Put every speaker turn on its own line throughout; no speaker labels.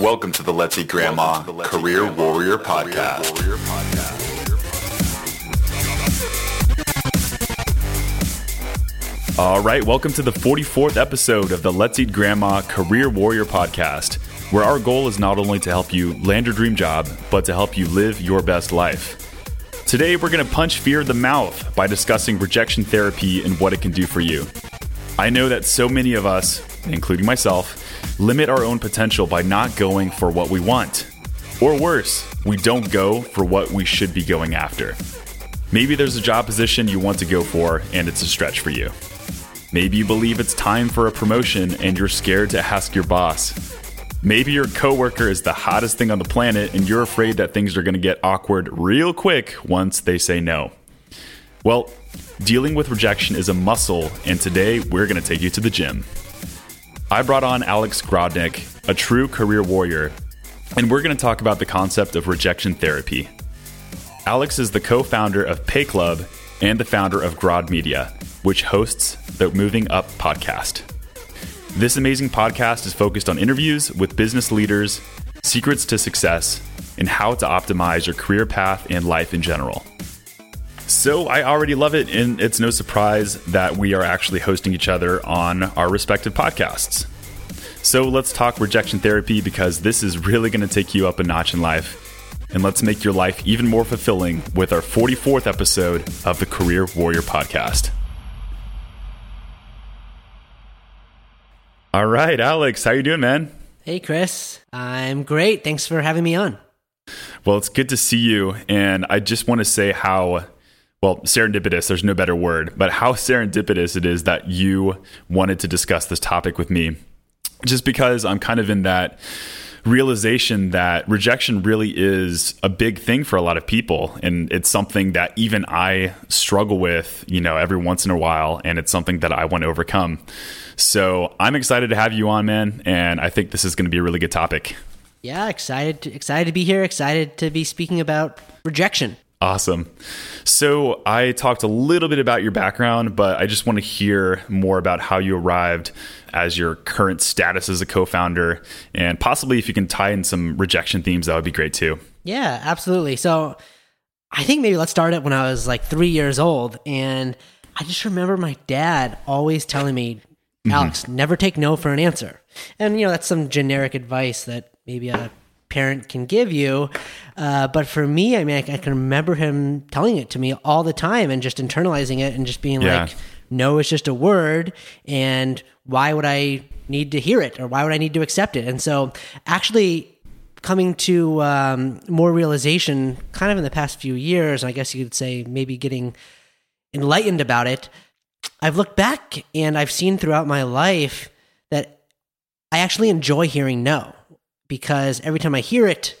Welcome to the Let's Eat Grandma Career Warrior Podcast.
All right, welcome to the 44th episode of the Let's Eat Grandma Career Warrior Podcast, where our goal is not only to help you land your dream job, but to help you live your best life. Today, we're going to punch fear in the mouth by discussing rejection therapy and what it can do for you. I know that so many of us, including myself, limit our own potential by not going for what we want. Or worse, we don't go for what we should be going after. Maybe there's a job position you want to go for and it's a stretch for you. Maybe you believe it's time for a promotion and you're scared to ask your boss. Maybe your coworker is the hottest thing on the planet and you're afraid that things are going to get awkward real quick once they say no. Well, dealing with rejection is a muscle, and today we're going to take you to the gym. I brought on Alex Grodnick, a true career warrior, and we're going to talk about the concept of rejection therapy. Alex is the co founder of Pay Club and the founder of Grod Media, which hosts the Moving Up podcast. This amazing podcast is focused on interviews with business leaders, secrets to success, and how to optimize your career path and life in general. So I already love it, and it's no surprise that we are actually hosting each other on our respective podcasts. So let's talk rejection therapy because this is really going to take you up a notch in life. And let's make your life even more fulfilling with our 44th episode of the Career Warrior Podcast. All right, Alex, how you doing, man?
Hey, Chris. I'm great. Thanks for having me on.
Well, it's good to see you. And I just want to say how, well, serendipitous, there's no better word, but how serendipitous it is that you wanted to discuss this topic with me. Just because I'm kind of in that realization that rejection really is a big thing for a lot of people and it's something that even I struggle with, you know, every once in a while and it's something that I want to overcome. So, I'm excited to have you on, man, and I think this is going to be a really good topic.
Yeah, excited to, excited to be here, excited to be speaking about rejection.
Awesome. So, I talked a little bit about your background, but I just want to hear more about how you arrived as your current status as a co founder. And possibly if you can tie in some rejection themes, that would be great too.
Yeah, absolutely. So, I think maybe let's start it when I was like three years old. And I just remember my dad always telling me, Alex, mm-hmm. never take no for an answer. And, you know, that's some generic advice that maybe a parent can give you. Uh, but for me, I mean, I, I, can remember him telling it to me all the time and just internalizing it and just being yeah. like, no is just a word. And why would I need to hear it or why would I need to accept it? And so actually, coming to um, more realization kind of in the past few years, I guess you could say maybe getting enlightened about it I've looked back and I've seen throughout my life that I actually enjoy hearing no because every time I hear it,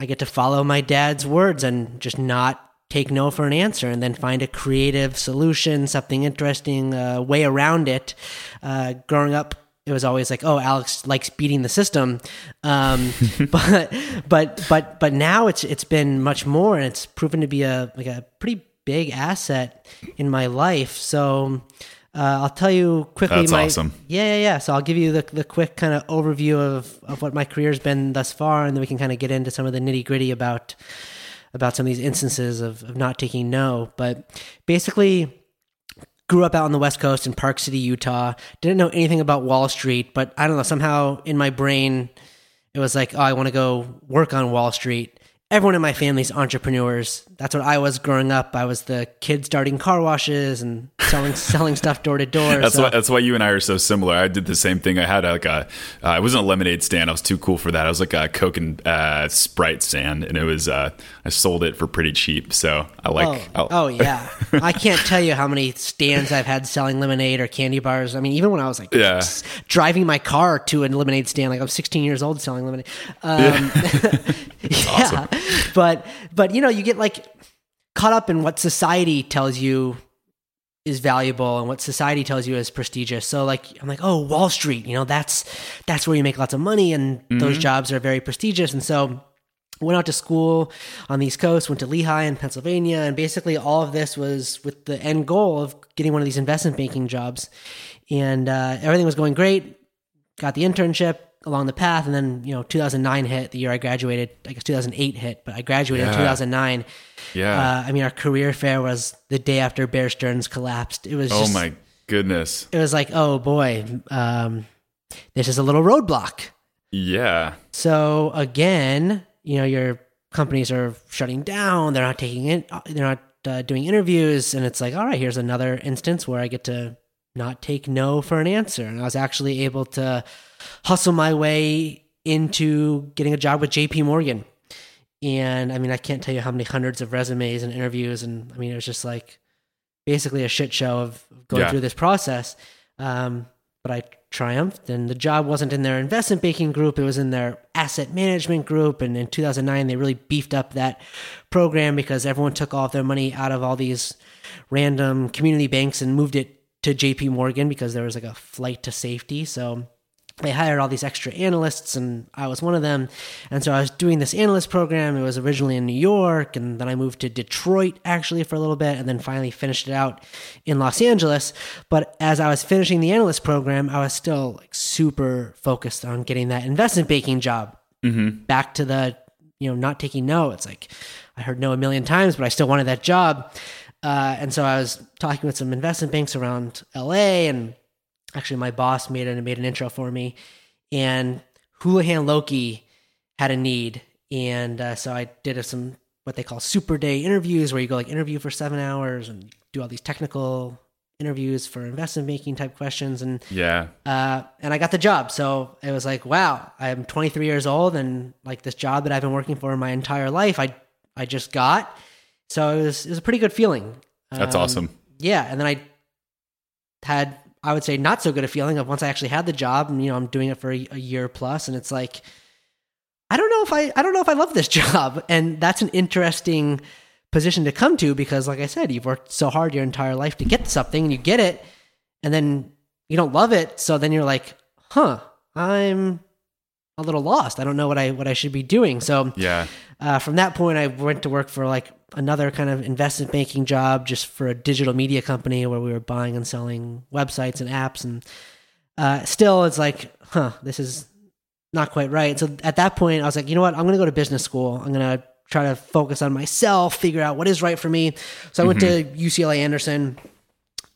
I get to follow my dad's words and just not take no for an answer and then find a creative solution, something interesting, uh, way around it. Uh, growing up, it was always like, oh, Alex likes beating the system, um, but but but but now it's it's been much more, and it's proven to be a like a pretty big asset in my life. So uh, I'll tell you quickly.
That's
my,
awesome.
Yeah, yeah, yeah. So I'll give you the, the quick kind of overview of, of what my career's been thus far, and then we can kind of get into some of the nitty gritty about about some of these instances of, of not taking no. But basically, grew up out on the West Coast in Park City, Utah. Didn't know anything about Wall Street, but I don't know. Somehow in my brain, it was like, oh, I want to go work on Wall Street everyone in my family's entrepreneurs. That's what I was growing up. I was the kid starting car washes and selling selling stuff door to door.
That's so. why that's why you and I are so similar. I did the same thing. I had like a uh, I wasn't a lemonade stand. I was too cool for that. I was like a Coke and uh, Sprite stand, and it was uh, I sold it for pretty cheap. So I like.
Oh, oh yeah, I can't tell you how many stands I've had selling lemonade or candy bars. I mean, even when I was like yeah. driving my car to a lemonade stand, like I was 16 years old selling lemonade. Um, yeah. yeah. Awesome but but you know, you get like caught up in what society tells you is valuable and what society tells you is prestigious. So like I'm like, oh, Wall Street, you know, that's that's where you make lots of money and mm-hmm. those jobs are very prestigious. And so went out to school on the East Coast, went to Lehigh in Pennsylvania, and basically all of this was with the end goal of getting one of these investment banking jobs. And uh, everything was going great. Got the internship, along the path, and then you know 2009 hit, the year I graduated. I guess 2008 hit, but I graduated in 2009.
Yeah.
Uh, I mean, our career fair was the day after Bear Stearns collapsed. It was
oh
just,
my goodness.
it was like, oh boy, um, this is a little roadblock.
Yeah.
So again, you know, your companies are shutting down. They're not taking it. They're not uh, doing interviews, and it's like, all right, here's another instance where I get to not take no for an answer. And I was actually able to hustle my way into getting a job with J.P. Morgan. And I mean, I can't tell you how many hundreds of resumes and interviews, and I mean, it was just like basically a shit show of going
Yeah.
through this process. Um, but I triumphed, and the job wasn't in their investment banking group; it was in their asset management group. And in 2009, they really beefed up that program because everyone took all of their money out of all these random community banks and moved it to J.P. Morgan because there was like a flight to safety. So they hired all these extra analysts and I was one of them. And so I was doing this analyst program. It was originally in New York and then I moved to Detroit actually for a little bit and then finally finished it out in Los Angeles. But as I was finishing the analyst program, I was still like super focused on getting that investment banking job. Mm-hmm. Back to the, you know, not taking no. It's like I heard no a million times, but I still wanted that job. Uh, and so I was talking with some investment banks around LA and actually my boss made an made an intro for me and Houlihan Lokey had a need and uh, so i did a, some what they call super day interviews where you go like interview for seven hours and do all these technical interviews for investment banking type questions and
Yeah.
uh, and I got the job. So it was like, wow, I'm 23 years old, and like this job that I've been working for my entire life, I I just got. So it was it was a pretty good feeling.
That's
Um,
awesome.
Yeah, and then I had I would say not so good a feeling of once I actually had the job, and you know I'm doing it for a, a year plus, and it's like I don't know if I I don't know if I love this job, and that's an interesting position to come to because, like I said, you've worked so hard your entire life to get something, and you get it, and then you don't love it, so then you're like, huh, I'm a little lost. I don't know what I what I should be doing. So
Yeah.
uh, from that point, I went to work for like another kind of investment banking job, just for a digital media company where we were buying and selling websites and apps. And uh, still, it's like, huh, this is not quite right. So at that point, I was like, you know what? I'm going to go to business school. I'm going to try to focus on myself, figure out what is right for me. So I went to UCLA Anderson,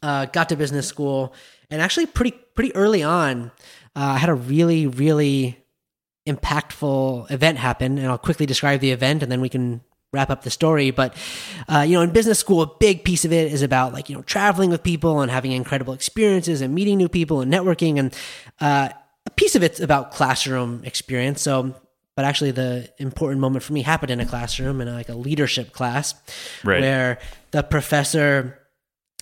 uh, got to business school, and actually pretty pretty early on, uh, I had a really really impactful event happen, and I'll quickly describe the event, and then we can wrap up the story. But uh, you know, in business school, a big piece of it is about like you know traveling with people and having incredible experiences and meeting new people and networking, and uh, a piece of it's about classroom experience. So. But actually, the important moment for me happened in a classroom in like a leadership class,
Right.
where the professor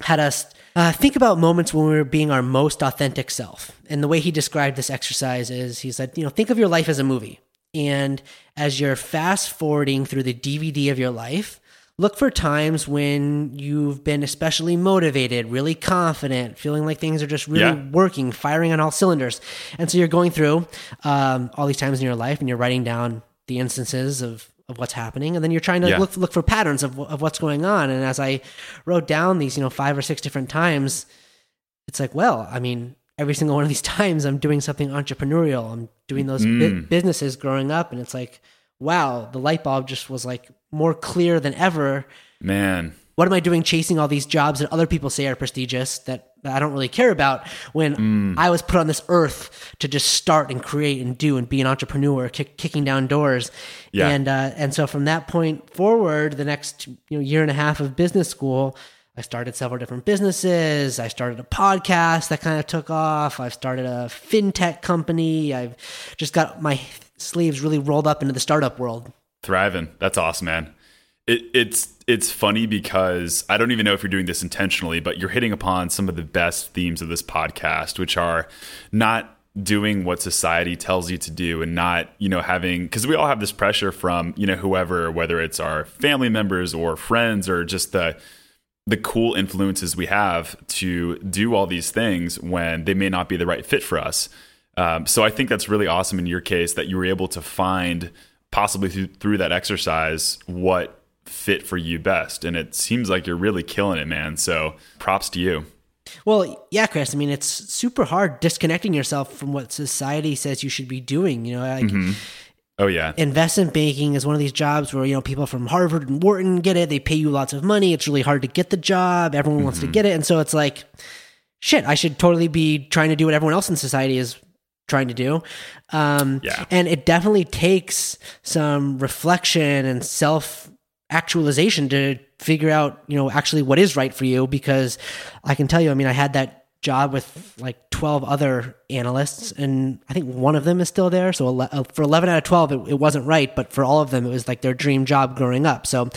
had us uh, think about moments when we were being our most authentic self. And the way he described this exercise is he said, you know, think of your life as a movie. And as you're fast forwarding through the DVD of your life, look for times when you've been especially motivated, really confident, feeling like things are just really
Yeah.
working, firing on all cylinders. And so you're going through um, all these times in your life and you're writing down the instances of, of what's happening. And then you're trying to
Yeah.
look, look for patterns of, of what's going on. And as I wrote down these, you know, five or six different times, it's like, well, I mean, every single one of these times I'm doing something entrepreneurial. I'm doing those hmm. bu- businesses growing up. And it's like, wow, the light bulb just was like more clear than ever.
Man.
What am I doing chasing all these jobs that other people say are prestigious that, that I don't really care about when I was put on this earth to just start and create and do and be an entrepreneur, kick, kicking down doors.
Yeah.
And uh, and so from that point forward, the next you know year and a half of business school, I started several different businesses. I started a podcast that kind of took off. I've started a fintech company. I've just got my sleeves really rolled up into the startup world.
Thriving. That's awesome, man. It, it's it's funny because I don't even know if you're doing this intentionally, but you're hitting upon some of the best themes of this podcast, which are not doing what society tells you to do and not you know having because we all have this pressure from you know whoever whether it's our family members or friends or just the the cool influences we have to do all these things when they may not be the right fit for us. Um, so I think that's really awesome in your case that you were able to find possibly through, through that exercise what fit for you best. And it seems like you're really killing it, man. So props to you.
Well, yeah, Chris. I mean, it's super hard disconnecting yourself from what society says you should be doing. You know, like
Oh yeah.
investment banking is one of these jobs where you know people from Harvard and Wharton get it. They pay you lots of money. It's really hard to get the job. Everyone wants to get it, and so it's like, shit. I should totally be trying to do what everyone else in society is trying to do. Um,
Yeah.
and it definitely takes some reflection and self actualization to figure out you know actually what is right for you because i can tell you i mean i had that job with like 12 other analysts and i think one of them is still there. So uh, for 11 out of 12 it, it wasn't right but for all of them it was like their dream job growing up. So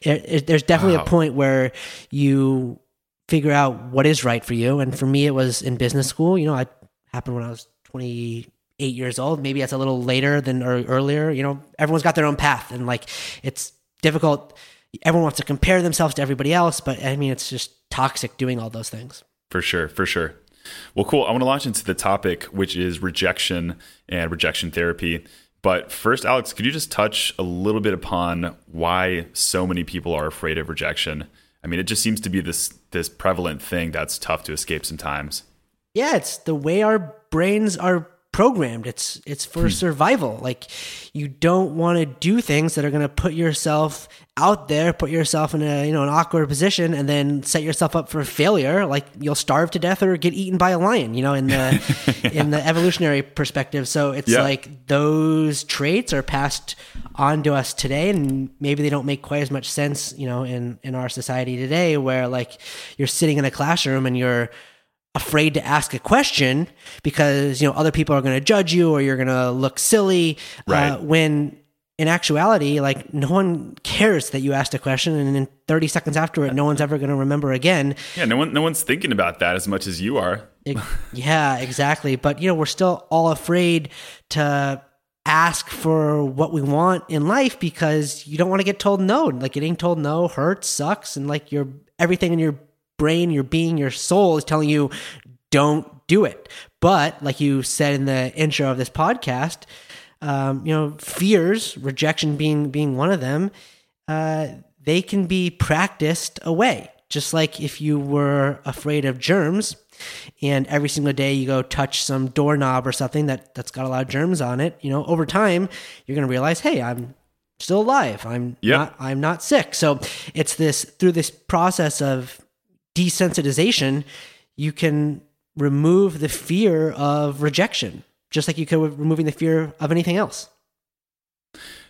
it, it, there's definitely
Wow.
a point where you figure out what is right for you. And for me it was in business school. You know it happened when i was 28 years old. Maybe that's a little later than or earlier. You know everyone's got their own path. And like it's difficult everyone wants to compare themselves to everybody else but i mean it's just toxic doing all those things
For sure, for sure. Well, cool. I want to launch into the topic, which is rejection and rejection therapy. But first, Alex, could you just touch a little bit upon why so many people are afraid of rejection? I mean, it just seems to be this this prevalent thing that's tough to escape sometimes.
yeah it's the way our brains are programmed. It's it's for hmm. survival. Like you don't want to do things that are going to put yourself out there put yourself in a you know an awkward position and then set yourself up for failure. Like you'll starve to death or get eaten by a lion you know in the in the evolutionary perspective. So it's
Yeah.
like those traits are passed on to us today and maybe they don't make quite as much sense you know in in our society today where like you're sitting in a classroom and you're afraid to ask a question because you know other people are going to judge you or you're going to look silly
Right.
uh, when in actuality like no one cares that you asked a question and in 30 seconds after it no one's ever going to remember again
Yeah, no one no one's thinking about that as much as you are.
Ex- yeah, exactly. But you know, we're still all afraid to ask for what we want in life because you don't want to get told no. Like getting told no hurts, sucks, and like your everything in your brain, your being, your soul is telling you don't do it. But like you said in the intro of this podcast, um, you know, fears, rejection being being one of them, uh, they can be practiced away. Just like if you were afraid of germs, and every single day you go touch some doorknob or something that that's got a lot of germs on it, you know, over time you're going to realize, hey, I'm still alive. I'm
Yep.
not I'm not sick. So it's this through this process of desensitization, you can remove the fear of rejection, just like you could with removing the fear of anything else.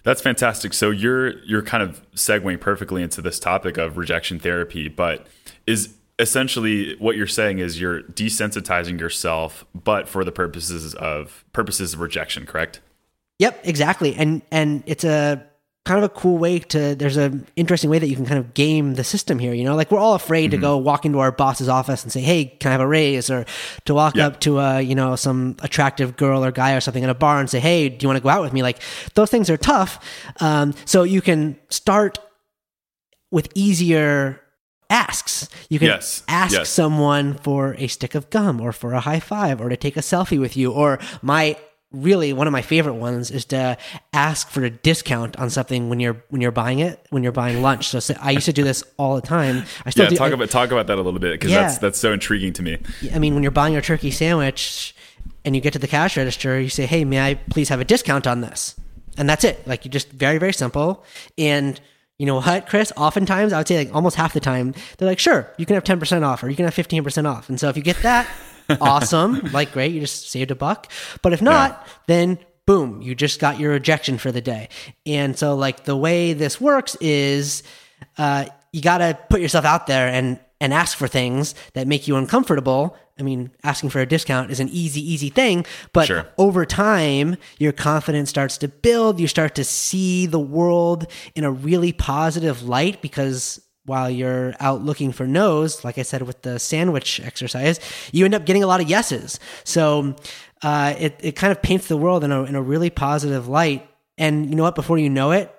That's fantastic. So you're you're kind of segueing perfectly into this topic of rejection therapy, but is essentially what you're saying is you're desensitizing yourself, but for the purposes of purposes of rejection, correct?
Yep, exactly. And and it's a kind of a cool way to there's an interesting way that you can kind of game the system here, you know? Like we're all afraid to go walk into our boss's office and say, "Hey, can I have a raise?" or to walk
Yeah.
up to a, you know, some attractive girl or guy or something in a bar and say, "Hey, do you want to go out with me?" Like those things are tough. Um, so you can start with easier asks. You can
Yes,
ask
yes.
someone for a stick of gum or for a high five or to take a selfie with you. Or my really one of my favorite ones is to ask for a discount on something when you're when you're buying it when you're buying lunch. So say- I used to do this all the time. I still
Yeah,
do.
talk
I-
about talk about that a little bit because
Yeah.
that's that's so intriguing to me.
I mean, when you're buying a turkey sandwich and you get to the cash register, you say, "Hey, may I please have a discount on this?" And that's it. Like you just very very simple. And you know what, Chris? Oftentimes, I would say like almost half the time, they're like, "Sure, you can have ten percent off, or you can have fifteen percent off." And so if you get that, awesome, like great, you just saved a buck. But if not, then boom, you just got your rejection for the day. And so like the way this works is uh, you got to put yourself out there and and ask for things that make you uncomfortable. I mean, asking for a discount is an easy, easy thing, but
Sure.
over time, your confidence starts to build. You start to see the world in a really positive light because while you're out looking for no's, like I said with the sandwich exercise, you end up getting a lot of yeses. So uh, it, it kind of paints the world in a, in a really positive light. And you know what? Before you know it,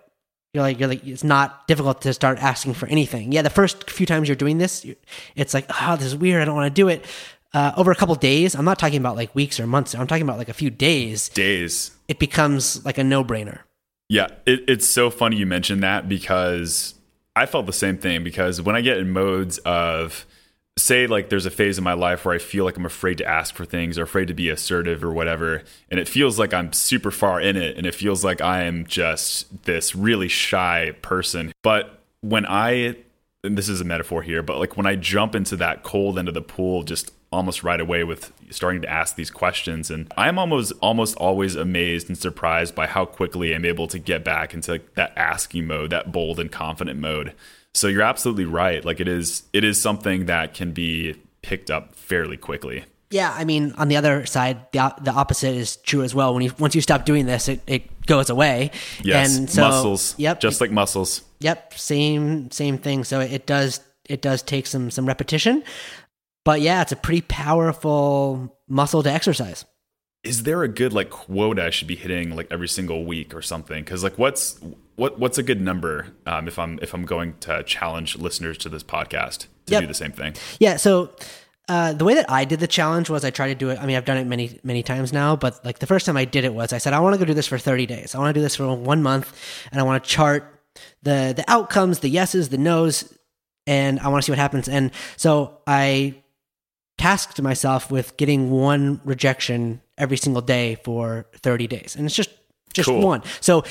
you're like you're like it's not difficult to start asking for anything. Yeah, the first few times you're doing this, it's like oh, this is weird. I don't want to do it. Uh, over a couple days, I'm not talking about like weeks or months. I'm talking about like a few days.
Days.
It becomes like a no brainer.
Yeah, it, it's so funny you mentioned that because I felt the same thing. Because when I get in modes of say like there's a phase in my life where I feel like I'm afraid to ask for things or afraid to be assertive or whatever, and it feels like I'm super far in it, and it feels like I am just this really shy person. But when I, and this is a metaphor here, but like when I jump into that cold end of the pool, just almost right away with starting to ask these questions. And i'm almost almost always amazed and surprised by how quickly i'm able to get back into that asking mode that bold and confident mode. So you're absolutely right. Like it is it is something that can be picked up fairly quickly.
Yeah i mean on the other side the, the opposite is true as well. When you once you stop doing this it, it goes away.
Yes
and so,
muscles.
yep.
Just like muscles.
Yep same same thing. So it does it does take some some repetition but yeah, it's a pretty powerful muscle to exercise.
Is there a good like quota I should be hitting like every single week or something? Because like what's what what's a good number um, if I'm if I'm going to challenge listeners to this podcast to yep. do the same thing?
Yeah. So uh, the way that I did the challenge was I tried to do it. I mean, I've done it many, many times now, but like the first time I did it was I said, I want to go do this for 30 days. I want to do this for one month and I want to chart the, the outcomes, the yeses, the nos, and I want to see what happens. And so I tasked myself with getting one rejection every single day for 30 days. And it's just just cool. one. So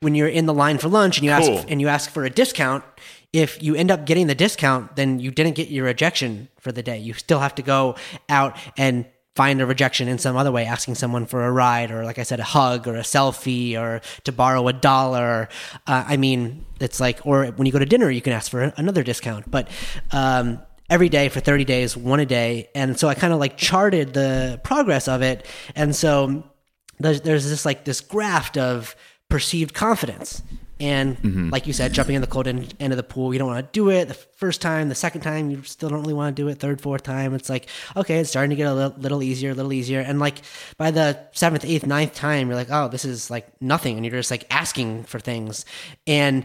when you're in the line for lunch and you cool. ask and you ask for a discount, if you end up getting the discount, then you didn't get your rejection for the day. You still have to go out and find a rejection in some other way, asking someone for a ride or, like I said, a hug or a selfie or to borrow a dollar. Uh, I mean, it's like, or when you go to dinner, you can ask for another discount. But um, every day for 30 days, one a day. And so I kind of like charted the progress of it. And so there's, there's this like this graft of perceived confidence. And mm-hmm. like you said, jumping in the cold end, end of the pool, you don't want to do it the first time, the second time, you still don't really want to do it. Third, fourth time, it's like, okay, it's starting to get a little, little easier, a little easier. And like by the seventh, eighth, ninth time, you're like, oh, this is like nothing. And you're just like asking for things. And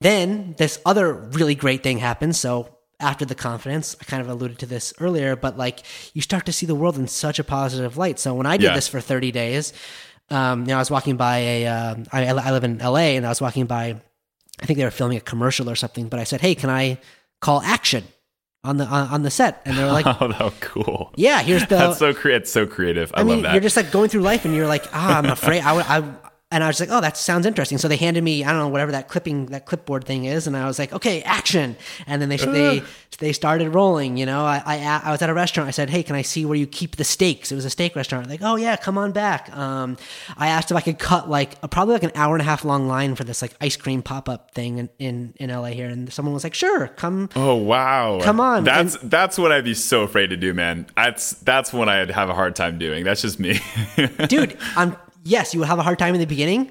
then this other really great thing happens. So after the confidence. I kind of alluded to this earlier, but like you start to see the world in such a positive light. So when I did yeah. this for 30 days, um, you know, I was walking by a. Um, I, I live in LA and I was walking by, I think they were filming a commercial or something, but I said, Hey, can I call action? on the on, the set, and they're like,
"Oh, that's cool."
Yeah, here's the.
That's so cre- it's so creative. I, I mean, love that.
You're just like going through life, and you're like, "Ah, I'm afraid." I would, I and I was like, oh, that sounds interesting. So they handed me, I don't know, whatever that clipping, that clipboard thing is. And I was like, okay, action. And then they, they, they started rolling, you know, I, I, I, was at a restaurant. I said, Hey, can I see where you keep the steaks? It was a steak restaurant. Like, oh yeah, come on back. Um, I asked if I could cut like a, probably like an hour and a half long line for this like ice cream pop-up thing in, in, in LA here. And someone was like, sure, come.
Oh, wow.
Come on.
That's, and, that's what I'd be so afraid to do, man. That's, that's what I'd have a hard time doing. That's just me.
dude, I'm, yes, you will have a hard time in the beginning,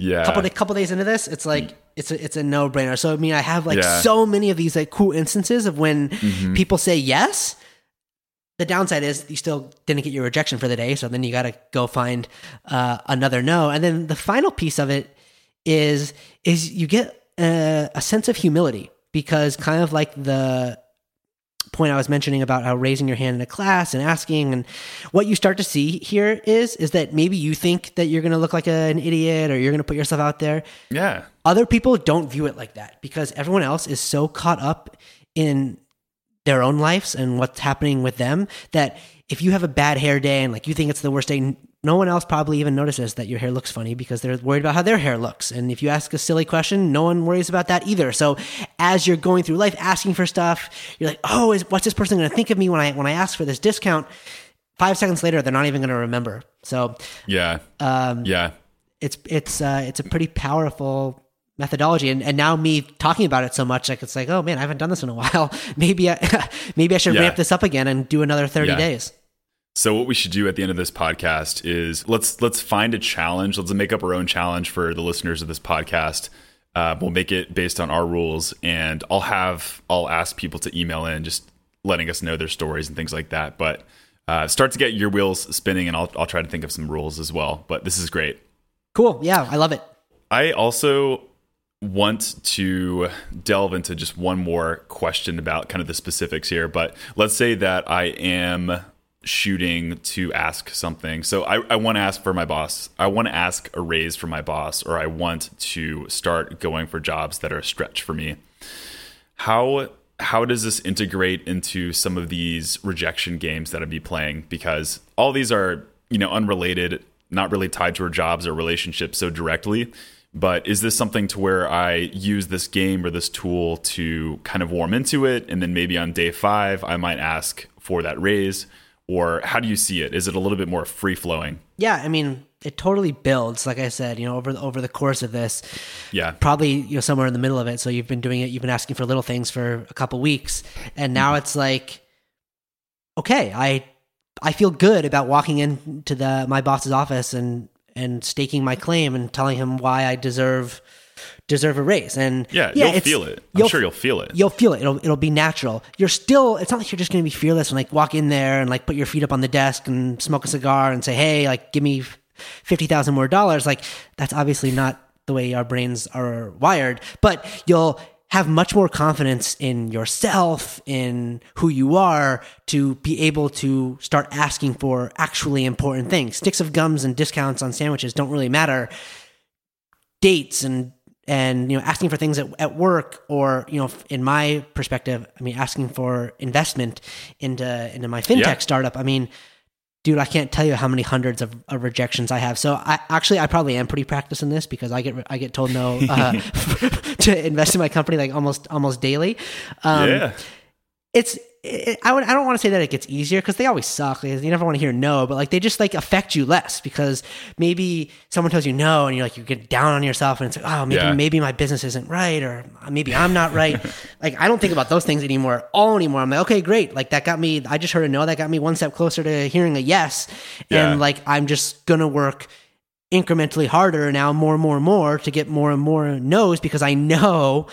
yeah.
couple couple days into this it's like it's a, it's a no brainer so i mean i have like yeah. so many of these like cool instances of when mm-hmm. people say yes. The downside is you still didn't get your rejection for the day so then you got to go find uh, another no. And then the final piece of it is is you get a, a sense of humility because kind of like the point I was mentioning about how raising your hand in a class and asking and what you start to see here is is that maybe you think that you're going to look like a, an idiot or you're going to put yourself out there.
Yeah.
Other people don't view it like that because everyone else is so caught up in their own lives and what's happening with them that if you have a bad hair day and like you think it's the worst day no one else probably even notices that your hair looks funny because they're worried about how their hair looks. And if you ask a silly question, no one worries about that either. So as you're going through life asking for stuff, you're like, oh, is, what's this person going to think of me when I when I ask for this discount? Five seconds later, they're not even going to remember. So
yeah, um, yeah,
it's it's uh, it's a pretty powerful methodology and, and now me talking about it so much like it's like oh man i haven't done this in a while maybe i maybe i should yeah. ramp this up again and do another 30 yeah. days
so what we should do at the end of this podcast is let's let's find a challenge. Let's make up our own challenge for the listeners of this podcast. Uh, we'll make it based on our rules, and I'll have I'll ask people to email in, just letting us know their stories and things like that. But uh, start to get your wheels spinning, and I'll I'll try to think of some rules as well. But this is great.
Cool. Yeah, I love it.
I also want to delve into just one more question about kind of the specifics here. But let's say that I am shooting to ask something. So I, I want to ask for my boss. I want to ask a raise for my boss, or I want to start going for jobs that are a stretch for me. How how does this integrate into some of these rejection games that I'd be playing? Because all these are, you know, unrelated, not really tied to our jobs or relationships so directly. But is this something to where I use this game or this tool to kind of warm into it, and then maybe on day five I might ask for that raise, or how do you see it? Is it a little bit more free flowing?
Yeah, I mean, it totally builds. Like I said, you know, over the, over the course of this,
Yeah,
probably you know somewhere in the middle of it. So you've been doing it. You've been asking for little things for a couple weeks, and now it's like, okay, I I feel good about walking into the my boss's office and and staking my claim and telling him why I deserve deserve a raise. And
yeah, you'll feel it. I'm
you'll-
sure you'll feel it.
You'll feel it. It'll it'll be natural. You're still. It's not like you're just going to be fearless and like walk in there and like put your feet up on the desk and smoke a cigar and say, "Hey, like give me fifty thousand more dollars." Like that's obviously not the way our brains are wired. But you'll have much more confidence in yourself, in who you are, to be able to start asking for actually important things. Sticks of gums and discounts on sandwiches don't really matter dates and and you know asking for things at, at work or you know in my perspective i mean asking for investment into into my fintech
Yeah.
startup. I mean dude i can't tell you how many hundreds of, of rejections i have. So i actually i probably am pretty practiced in this because i get i get told no uh, to invest in my company like almost almost daily. Um,
yeah,
it's it, I would I don't want to say that it gets easier because they always suck. You never want to hear no, but like they just like affect you less because maybe someone tells you no and you're like you get down on yourself and it's like oh maybe
Yeah.
maybe my business isn't right or maybe I'm not right. like I don't think about those things anymore at all anymore. I'm like okay great like that got me. I just heard a no that got me one step closer to hearing a yes,
Yeah.
and like I'm just gonna work incrementally harder now more and more and more to get more and more no's because I know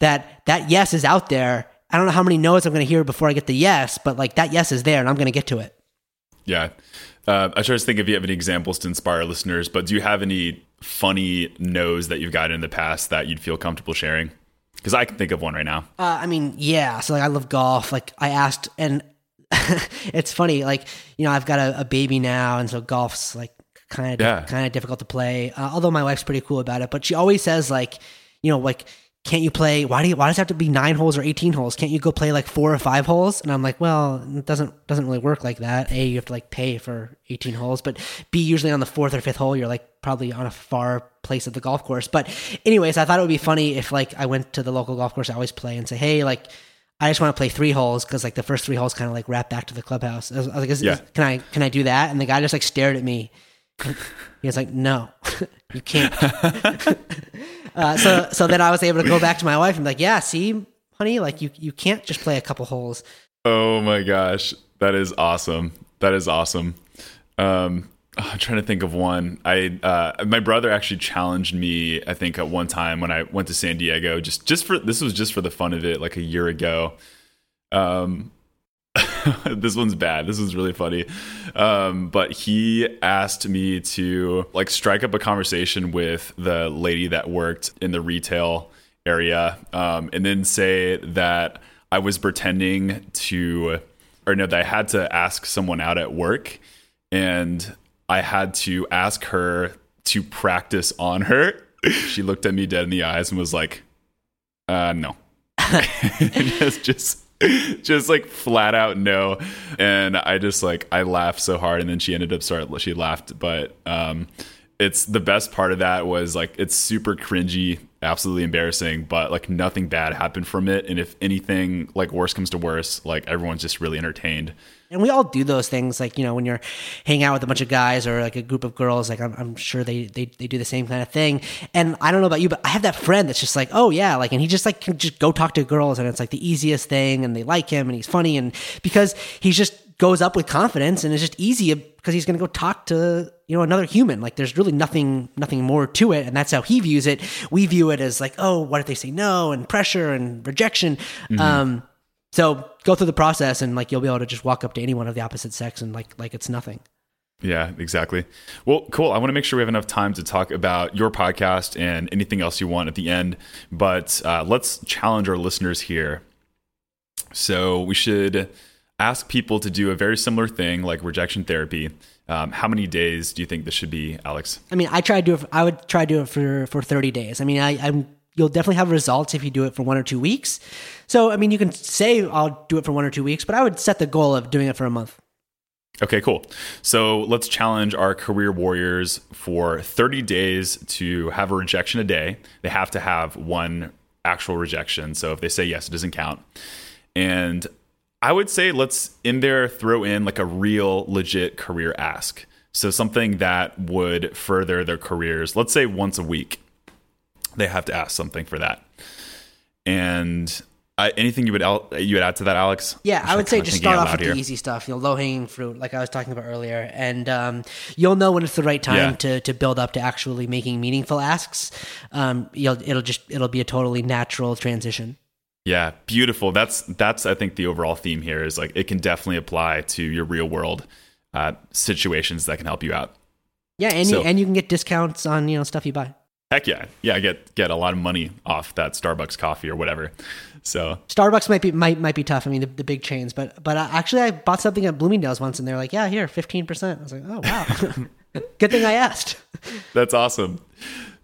that that yes is out there. I don't know how many no's I'm going to hear before I get the yes, but like that yes is there and I'm going to get to it.
yeah. Uh, I try to think if you have any examples to inspire listeners, but do you have any funny no's that you've gotten in the past that you'd feel comfortable sharing? Because I can think of one right now.
Uh, I mean, yeah. So like, I love golf. Like, I asked, and it's funny. Like, you know, I've got a, a baby now, and so golf's like kind of
Yeah.
kind of difficult to play. Uh, although my wife's pretty cool about it, but she always says like, you know, like. Can't you play? Why do you? Why does it have to be nine holes or eighteen holes? Can't you go play like four or five holes? And I'm like, well, it doesn't doesn't really work like that. A, you have to like pay for eighteen holes, but B, usually on the fourth or fifth hole, you're like probably on a far place of the golf course. But anyways, I thought it would be funny if like I went to the local golf course I always play and say, hey, like I just want to play three holes because like the first three holes kind of like wrap back to the clubhouse. I was, I was like, is,
Yeah.
is- can I can I do that? And the guy just like stared at me. He was like, no, you can't. uh, so so then I was able to go back to my wife and be like, yeah, see, honey, like you you can't just play a couple holes.
Oh my gosh, that is awesome. That is awesome. Um, I'm trying to think of one. I uh, my brother actually challenged me. I think at one time when I went to San Diego, just just for this was just for the fun of it, like a year ago. Um, this one's bad. This was really funny. Um, but he asked me to like strike up a conversation with the lady that worked in the retail area, um, and then say that I was pretending to, or no, that I had to ask someone out at work, and I had to ask her to practice on her. she looked at me dead in the eyes and was like, uh, no. just just just like flat out no. And i just like i laughed so hard and then she ended up start she laughed. But um it's the best part of that was like it's super cringy absolutely embarrassing but like nothing bad happened from it. And if anything like worse comes to worse like everyone's just really entertained
And we all do those things, like you know, when you're hanging out with a bunch of guys or like a group of girls. Like I'm, I'm sure they, they they do the same kind of thing. And I don't know about you, but I have that friend that's just like, oh yeah, like, and he just like can just go talk to girls, and it's like the easiest thing, and they like him, and he's funny, and because he just goes up with confidence, and it's just easy because he's going to go talk to you know another human. Like there's really nothing nothing more to it, and that's how he views it. We view it as like, oh, what if they say no, and pressure and rejection. Um, so go through the process and like you'll be able to just walk up to anyone of the opposite sex and like like it's nothing.
Yeah, exactly. Well, cool. I want to make sure we have enough time to talk about your podcast and anything else you want at the end. But uh, let's challenge our listeners here. So we should ask people to do a very similar thing like rejection therapy. Um, how many days do you think this should be, Alex?
I mean, I try to do it. I would try to do it for for thirty days. I mean, I, I'm you'll definitely have results if you do it for one or two weeks. So, I mean, you can say I'll do it for one or two weeks, but I would set the goal of doing it for a month.
Okay, cool. So let's challenge our career warriors for 30 days to have a rejection a day. They have to have one actual rejection. So if they say yes, it doesn't count. And I would say let's in there throw in like a real legit career ask. So something that would further their careers, let's say once a week. They have to ask something for that. And uh, anything you would you would add to that, Alex?
Yeah, I would say just start off with here. the easy stuff, you know, low hanging fruit, like I was talking about earlier, and um, you'll know when it's the right time yeah. to to build up to actually making meaningful asks. Um, you'll it'll just it'll be a totally natural transition.
Yeah, beautiful. That's that's I think the overall theme here is like it can definitely apply to your real world uh, situations that can help you out.
Yeah, and so, you, and you can get discounts on you know stuff you buy.
Heck yeah, yeah, I get get a lot of money off that Starbucks coffee or whatever. So
Starbucks might be might might be tough. I mean, the, the big chains, but but uh, actually, I bought something at Bloomingdale's once, and they're like, "Yeah, here, fifteen percent." I was like, "Oh wow, good thing I asked."
That's awesome.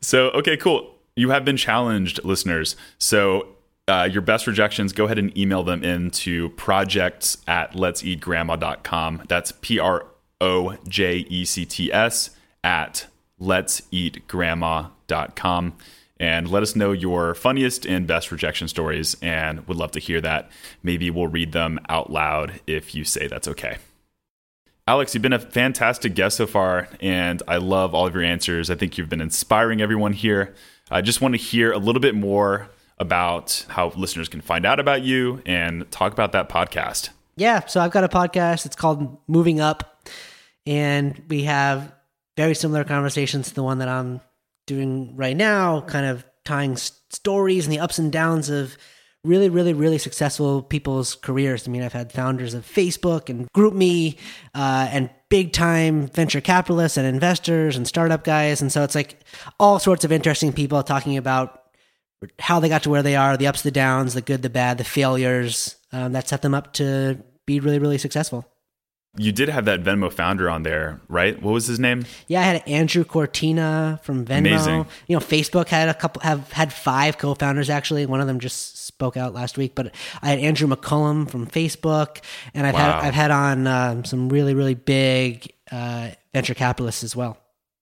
So okay, cool. You have been challenged, listeners. So uh, your best rejections, go ahead and email them into projects at let's eat grandma.com. That's P R O J E C T S at let's eat grandma.com and let us know your funniest and best rejection stories and would love to hear that. Maybe we'll read them out loud if you say that's okay. Alex, you've been a fantastic guest so far, and I love all of your answers. I think you've been inspiring everyone here. I just want to hear a little bit more about how listeners can find out about you and talk about that podcast.
Yeah, so I've got a podcast. It's called Moving Up, and we have very similar conversations to the one that I'm doing right now, kind of tying stories and the ups and downs of really, really, really successful people's careers. I mean, I've had founders of Facebook and GroupMe uh, and big time venture capitalists and investors and startup guys. And so it's like all sorts of interesting people talking about how they got to where they are, the ups, the downs, the good, the bad, the failures um, that set them up to be really, really successful.
You did have that Venmo founder on there, right? What was his name?
Yeah, I had Andrew Kortina from Venmo. Amazing. You know, Facebook had a couple have had five co-founders actually. One of them just spoke out last week, but I had Andrew McCollum from Facebook, and I've wow. had I've had on um, some really really big uh, venture capitalists as well.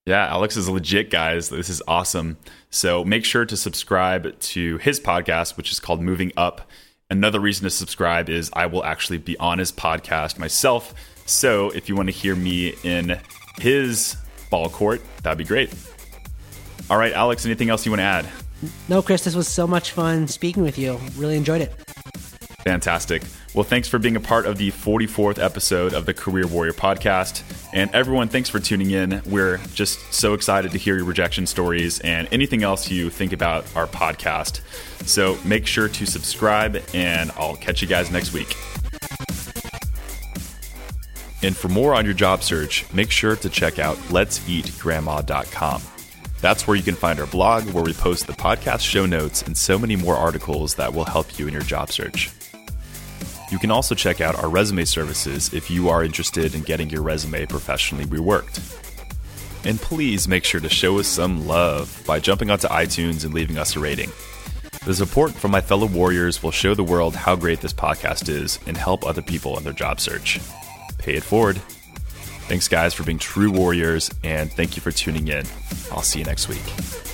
Yeah, Alex is legit, guys. This is awesome. So make sure to subscribe to his podcast, which is called Moving Up. Another reason to subscribe is I will actually be on his podcast myself so if you want to hear me in his ball court, that'd be great. All right, Alex, anything else you want to add?
No, Chris, this was so much fun speaking with you. Really enjoyed it.
Fantastic. Well, thanks for being a part of the 44th episode of the Career Warrior podcast. And everyone, thanks for tuning in. We're just so excited to hear your rejection stories and anything else you think about our podcast. So make sure to subscribe, and I'll catch you guys next week. And for more on your job search, make sure to check out let'seatgrandma.com. That's where you can find our blog, where we post the podcast show notes and so many more articles that will help you in your job search. You can also check out our resume services if you are interested in getting your resume professionally reworked. And please make sure to show us some love by jumping onto iTunes and leaving us a rating. The support from my fellow warriors will show the world how great this podcast is and help other people in their job search pay it forward. Thanks, guys, for being true warriors, and thank you for tuning in. I'll see you next week.